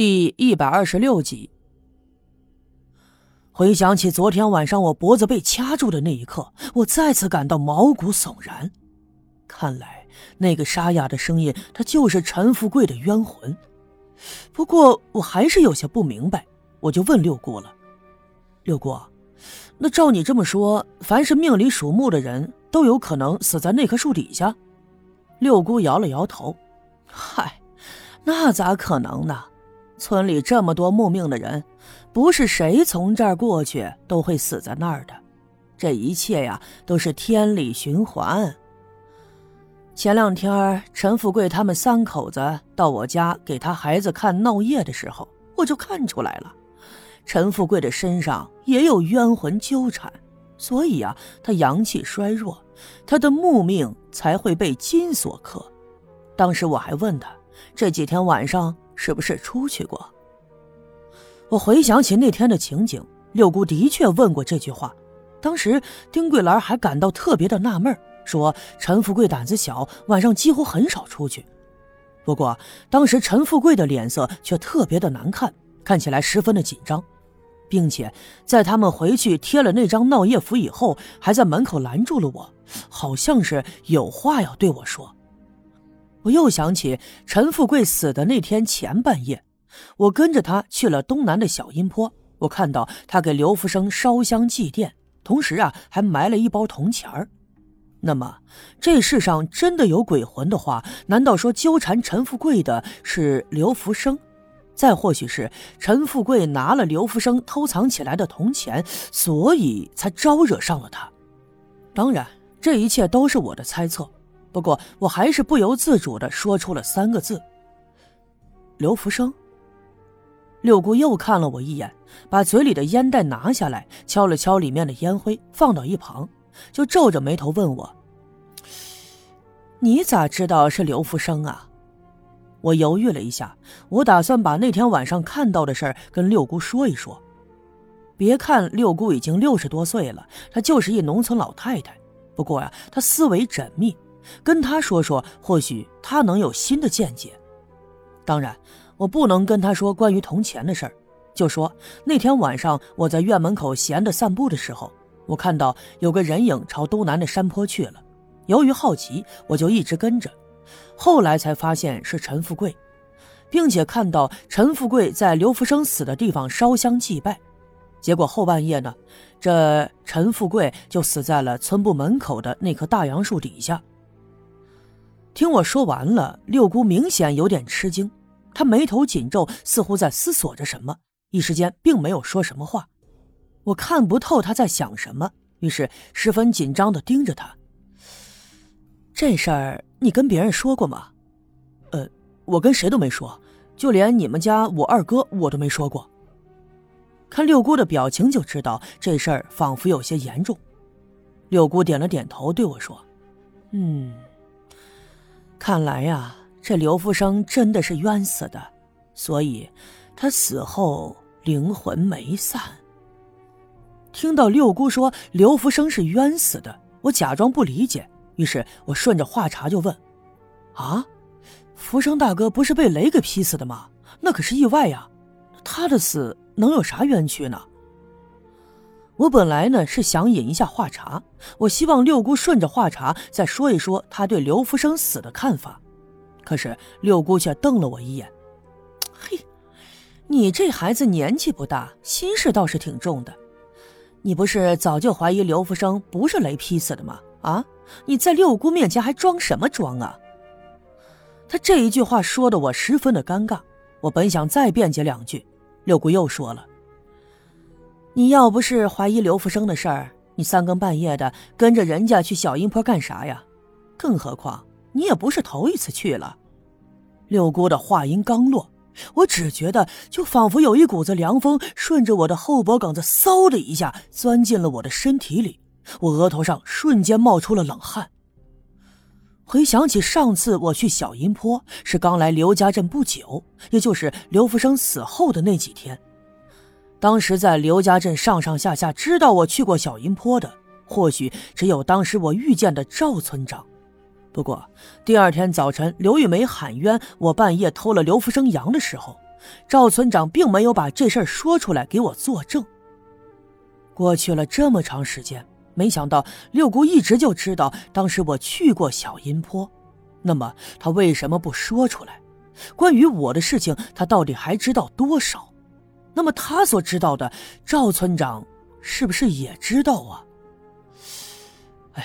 第一百二十六集。回想起昨天晚上我脖子被掐住的那一刻，我再次感到毛骨悚然。看来那个沙哑的声音，他就是陈富贵的冤魂。不过我还是有些不明白，我就问六姑了：“六姑，那照你这么说，凡是命里属木的人都有可能死在那棵树底下？”六姑摇了摇头：“嗨，那咋可能呢？”村里这么多木命的人，不是谁从这儿过去都会死在那儿的。这一切呀，都是天理循环。前两天，陈富贵他们三口子到我家给他孩子看闹夜的时候，我就看出来了，陈富贵的身上也有冤魂纠缠，所以啊，他阳气衰弱，他的木命才会被金所克。当时我还问他，这几天晚上。是不是出去过？我回想起那天的情景，六姑的确问过这句话。当时丁桂兰还感到特别的纳闷，说陈富贵胆子小，晚上几乎很少出去。不过当时陈富贵的脸色却特别的难看，看起来十分的紧张，并且在他们回去贴了那张闹夜符以后，还在门口拦住了我，好像是有话要对我说。我又想起陈富贵死的那天前半夜，我跟着他去了东南的小阴坡。我看到他给刘福生烧香祭奠，同时啊还埋了一包铜钱儿。那么这世上真的有鬼魂的话，难道说纠缠陈富贵的是刘福生？再或许是陈富贵拿了刘福生偷藏起来的铜钱，所以才招惹上了他？当然，这一切都是我的猜测。不过，我还是不由自主的说出了三个字：“刘福生。”六姑又看了我一眼，把嘴里的烟袋拿下来，敲了敲里面的烟灰，放到一旁，就皱着眉头问我：“你咋知道是刘福生啊？”我犹豫了一下，我打算把那天晚上看到的事儿跟六姑说一说。别看六姑已经六十多岁了，她就是一农村老太太，不过呀，她思维缜密。跟他说说，或许他能有新的见解。当然，我不能跟他说关于铜钱的事儿，就说那天晚上我在院门口闲着散步的时候，我看到有个人影朝东南的山坡去了。由于好奇，我就一直跟着，后来才发现是陈富贵，并且看到陈富贵在刘福生死的地方烧香祭拜。结果后半夜呢，这陈富贵就死在了村部门口的那棵大杨树底下。听我说完了，六姑明显有点吃惊，她眉头紧皱，似乎在思索着什么，一时间并没有说什么话。我看不透她在想什么，于是十分紧张的盯着她。这事儿你跟别人说过吗？呃，我跟谁都没说，就连你们家我二哥我都没说过。看六姑的表情就知道这事儿仿佛有些严重。六姑点了点头，对我说：“嗯。”看来呀，这刘福生真的是冤死的，所以他死后灵魂没散。听到六姑说刘福生是冤死的，我假装不理解，于是我顺着话茬就问：“啊，福生大哥不是被雷给劈死的吗？那可是意外呀，他的死能有啥冤屈呢？”我本来呢是想引一下话茬，我希望六姑顺着话茬再说一说她对刘福生死的看法，可是六姑却瞪了我一眼：“嘿，你这孩子年纪不大，心事倒是挺重的。你不是早就怀疑刘福生不是雷劈死的吗？啊，你在六姑面前还装什么装啊？”他这一句话说的我十分的尴尬，我本想再辩解两句，六姑又说了。你要不是怀疑刘福生的事儿，你三更半夜的跟着人家去小阴坡干啥呀？更何况你也不是头一次去了。六姑的话音刚落，我只觉得就仿佛有一股子凉风顺着我的后脖梗子嗖的一下钻进了我的身体里，我额头上瞬间冒出了冷汗。回想起上次我去小阴坡是刚来刘家镇不久，也就是刘福生死后的那几天。当时在刘家镇上上下下知道我去过小阴坡的，或许只有当时我遇见的赵村长。不过第二天早晨，刘玉梅喊冤，我半夜偷了刘福生羊的时候，赵村长并没有把这事儿说出来给我作证。过去了这么长时间，没想到六姑一直就知道当时我去过小阴坡，那么她为什么不说出来？关于我的事情，她到底还知道多少？那么他所知道的，赵村长是不是也知道啊？哎，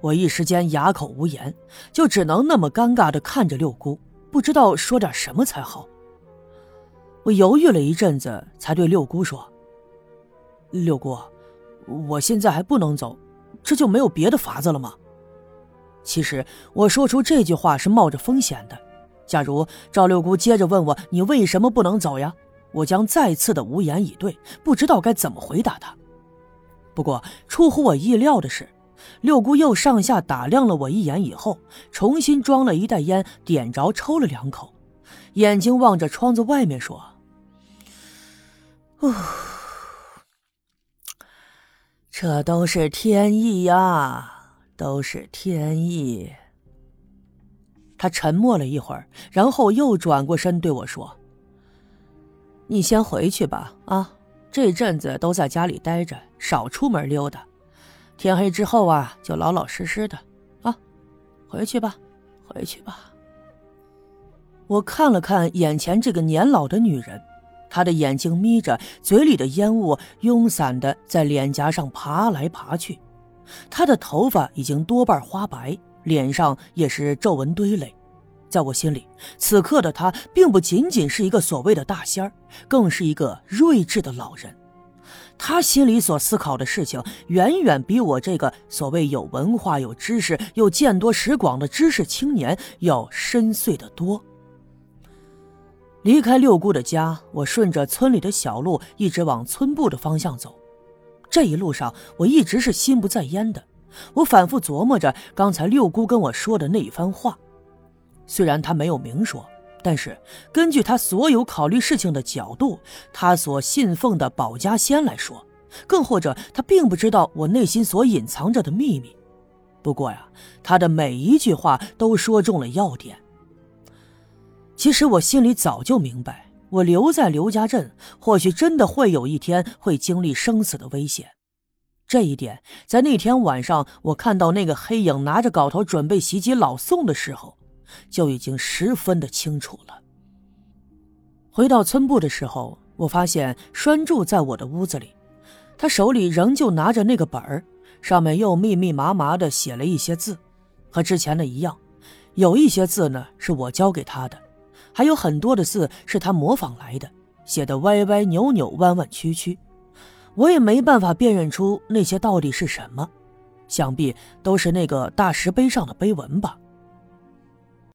我一时间哑口无言，就只能那么尴尬的看着六姑，不知道说点什么才好。我犹豫了一阵子，才对六姑说：“六姑，我现在还不能走，这就没有别的法子了吗？”其实我说出这句话是冒着风险的。假如赵六姑接着问我：“你为什么不能走呀？”我将再次的无言以对，不知道该怎么回答他。不过出乎我意料的是，六姑又上下打量了我一眼以后，重新装了一袋烟，点着抽了两口，眼睛望着窗子外面说。这都是天意呀，都是天意。他沉默了一会儿，然后又转过身对我说：“你先回去吧，啊，这阵子都在家里待着，少出门溜达。天黑之后啊，就老老实实的，啊，回去吧，回去吧。”我看了看眼前这个年老的女人。她的眼睛眯着，嘴里的烟雾慵散的在脸颊上爬来爬去。她的头发已经多半花白，脸上也是皱纹堆垒。在我心里，此刻的他并不仅仅是一个所谓的大仙儿，更是一个睿智的老人。他心里所思考的事情，远远比我这个所谓有文化、有知识又见多识广的知识青年要深邃得多。离开六姑的家，我顺着村里的小路一直往村部的方向走。这一路上，我一直是心不在焉的。我反复琢磨着刚才六姑跟我说的那一番话。虽然他没有明说，但是根据他所有考虑事情的角度，他所信奉的保家仙来说，更或者他并不知道我内心所隐藏着的秘密。不过呀，他的每一句话都说中了要点。其实我心里早就明白，我留在刘家镇，或许真的会有一天会经历生死的危险。这一点，在那天晚上我看到那个黑影拿着镐头准备袭击老宋的时候，就已经十分的清楚了。回到村部的时候，我发现栓柱在我的屋子里，他手里仍旧拿着那个本儿，上面又密密麻麻的写了一些字，和之前的一样，有一些字呢是我教给他的。还有很多的字是他模仿来的，写的歪歪扭扭、弯弯曲曲，我也没办法辨认出那些到底是什么，想必都是那个大石碑上的碑文吧。